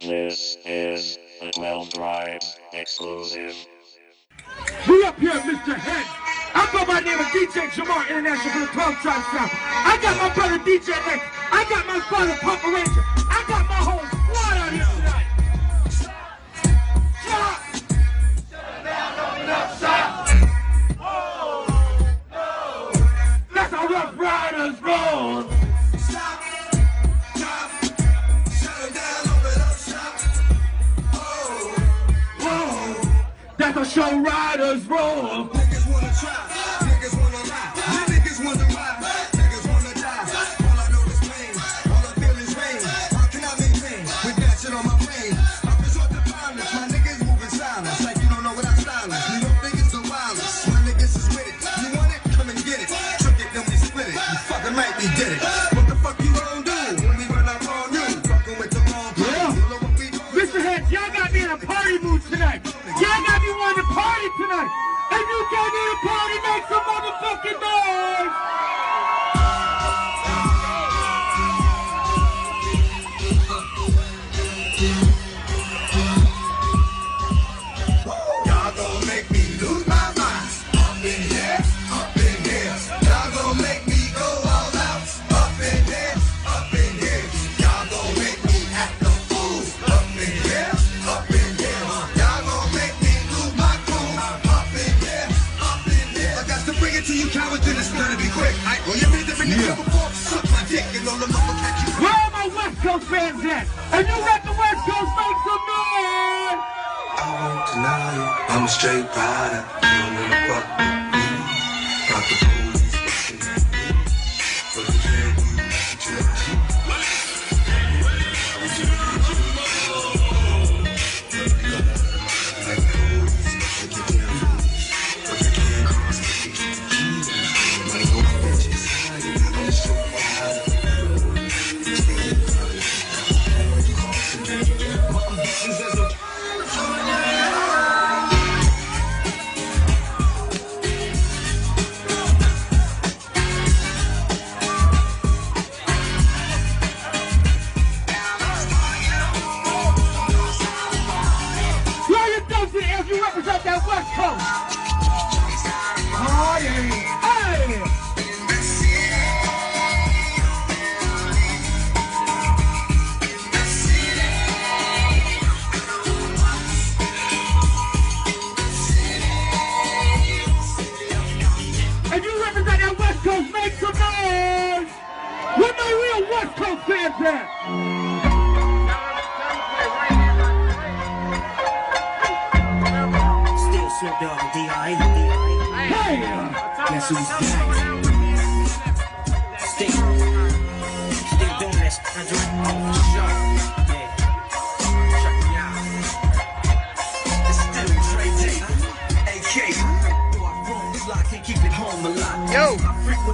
This is a 12 Drive exclusive. We up here, Mr. Head. I go by the name of DJ Jamar International for the 12 Tribe Sound. I got my brother DJ Nick. I got my father Papa Ranger. I got my whole How show riders roll. Niggas wanna try, you niggas wonder why, niggas wanna die. All I know is pain, all I feel is rain. How can I maintain with that shit on my brain? I resort to violence, my niggas moving silence, like you don't know what I'm styling. You know niggas are wildest, my niggas is with it. You want it? Come and get it. Took it, then we split it. You fucking right, we did it. Came to party, make some motherfucking noise. I'm a straight rider. Hey. Guess who's back? Still, still doing this. I drink off the show. Yeah. Check me out. It's still Dre Day. AK. Though I roam the block, can't keep it home a lot. Yo,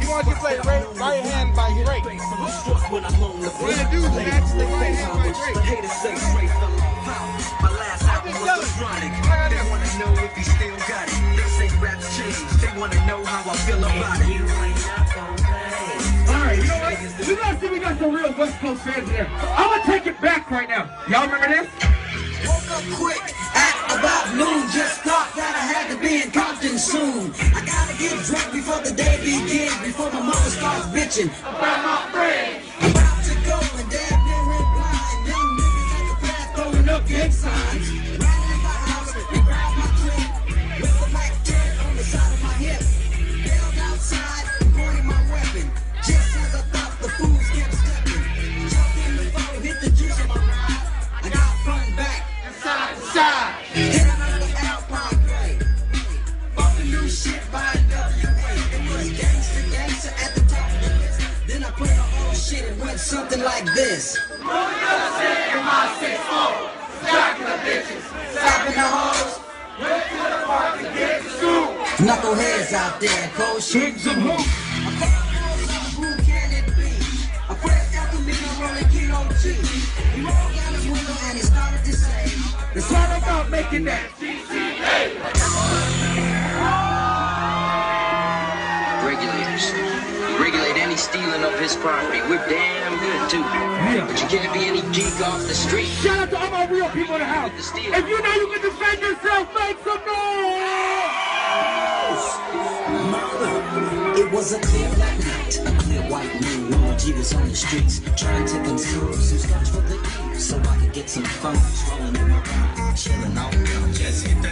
he wants to play spots that I right- right hand by. Drake. I'm struck when I'm the We're gonna do Late match the right hand by. Drake. Wanna know how I feel about it. All right, you know what? You guys see we got some real West Coast fans in there. I'm gonna take it back right now. Y'all remember this? Woke up quick at about noon. Just thought that I had to be in Compton soon. I gotta get drunk before the day begins. Before my mother starts bitching about my friends. About to go and dad didn't reply. Young niggas at the path throwing up gang signs. And went something like this. The hoes. Knuckleheads out there, cold shit. Kings of Hope. Who can it be? A pressed El Camino rolling Kilo G. He rolled down his window and he started to say, It's all about making that. Regulators. Stealing stealing of his property. We're damn good too. Yeah. But you can't be any geek off the street. Shout out to all my real people in the house. If you know you can defend yourself, make some noise! It was a clear black night, a clear white moon. Lord G was on the streets, trying to consume some scotch for the eve, so I could get some fun. Rolling in my ride, chilling out. Just hit the east side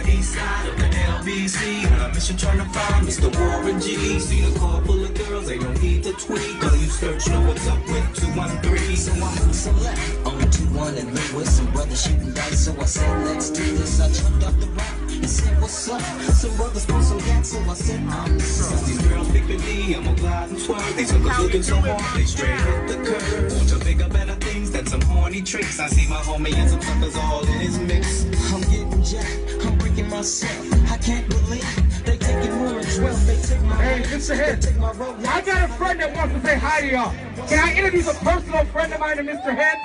LBC. On a mission trying to find Mr. Warren G. Seen a car full of girls, they don't need to tweet. Girl, you search, know what's up with 213. So I some left on 2-1 and with some brothers shooting dice. So I said, let's do this. I jumped off the rock and said, what's up? Some brothers want some gas, so I said, I'm the Since these girls pick me, I'm a glide and swerve. They took us looking so hard, they straight hit the curve. Want to bigger, better things than some horny tricks. I see my homie and some suckers all in his mix. I'm getting jacked, myself. I can't believe they taking more than 12. They take my Hey, Mr. Head. take my road. I got a friend that wants to say hi to y'all. Can I introduce a personal friend of mine to Mr. Head?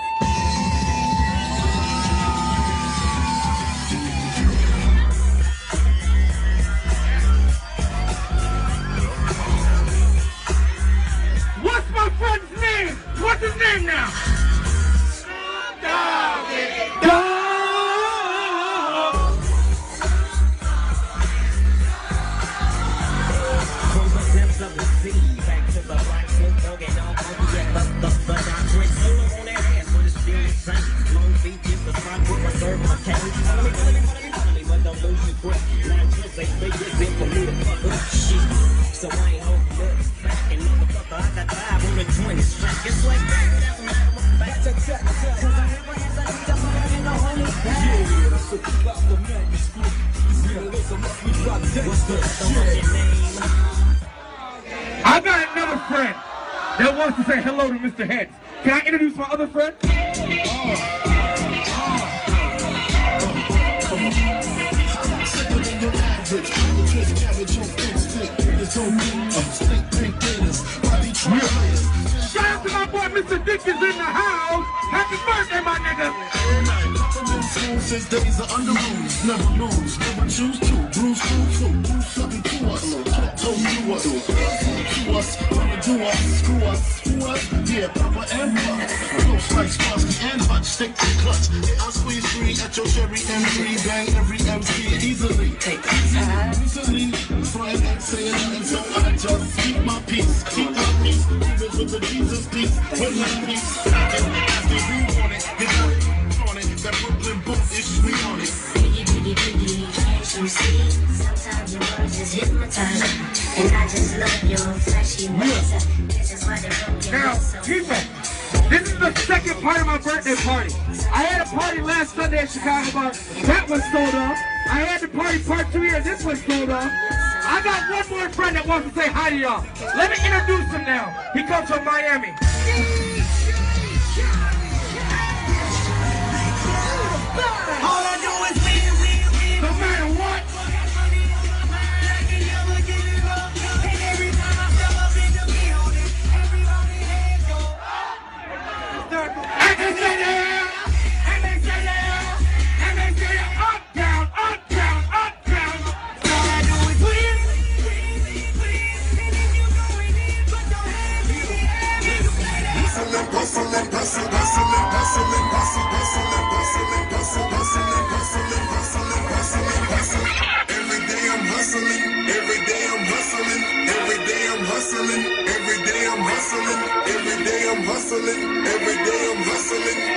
What's my friend's name? What's his name now? Sea, back the and the I my but shit. I ain't holding got the 20 strike. It's like that, that's my back to check. Cause I never had that stuff, I ain't no holy back. What's the name? I got another friend that wants to say hello to Mr. Heads. Can I introduce my other friend? Shout out to my boy Mr. Dick is in the house. Happy birthday, my nigga. Since days are under rules, never lose, never choose to. Bruce, cool, To you us. To us, wanna do us. Screw us, screw us. Yeah, Papa and Pop. Close like Sparsky and Hutch. Stick to clutch. I'll squeeze three at your cherry M3. Bang every MC easily. Take time easily. Front and saying nothing, so I just keep my peace. Keep my peace. It with the Jesus peace. With my peace. As they do want it. Get on it. On it. That Brooklyn book is we on it. Biggie, biggie, biggie, you see? Sometimes your words just hypnotize me. And I just love your flashy ways. Uh, this is why they broke Now, so people, this is the second part of my birthday party. I had a party last Sunday at Chicago Bar. That was sold off. I had the party part two here. This was sold off. I got one more friend that wants to say hi to y'all. Let me introduce him now. He comes from Miami. All hustling, every day I'm hustling, every day I'm hustling, every day I'm hustling, every day I'm hustling,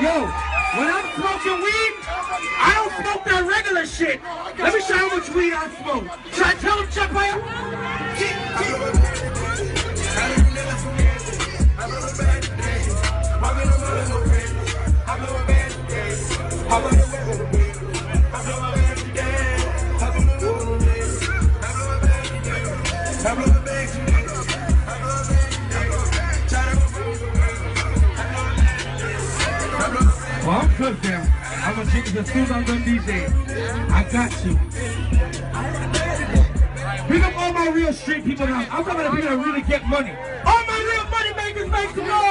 Yo, when I'm smoking weed, I don't smoke that regular shit. Let me show you how much weed I smoke. Should I tell them, Chuck? Well, Cooked now. I'm gonna drink it as soon as I'm done DJing. I got you. Pick up all my real street people now. I'm talking about people that really get money. All my real money makers make some noise.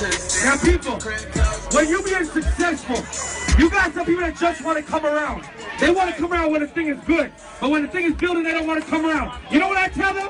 Now, people, when you being successful, you got some people that just want to come around. They want to come around when the thing is good, but when the thing is building, they don't want to come around. You know what I tell them?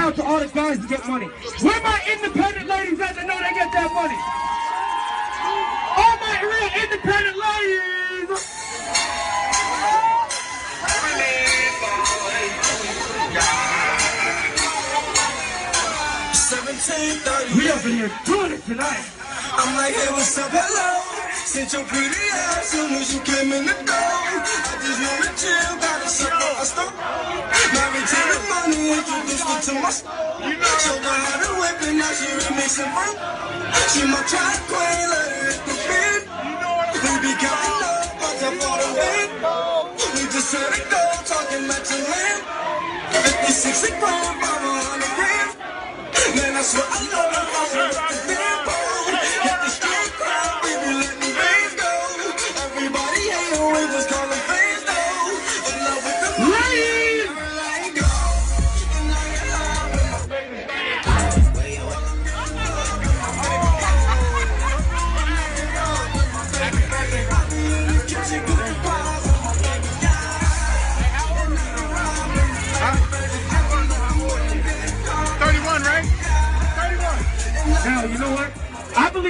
Out to all the guys to get money, where my independent ladies at that know they get that money? All my real independent ladies. We up in here doing it tonight. I'm like, hey, what's up, hello? Since your pretty ass soon as you came in the door. I just wanna chill, gotta suck on my stuff. Married to the money, introduced her to my stuff. Showed her how to whip it, now she remixing front. She my track queen, let her hit the beat. We be counting up, watch out for the win. We just set it go, talking about your land. 50, 60 grand, 500 grand. Man, I swear I love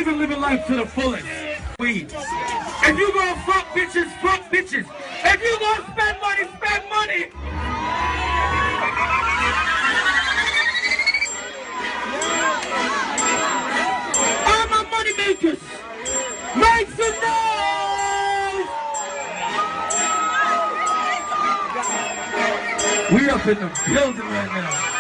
believe in living life to the fullest. Weed. If you gonna fuck bitches, fuck bitches. If you gonna spend money, spend money. All my money makers, make some noise. We up in the building right now.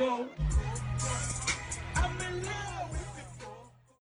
The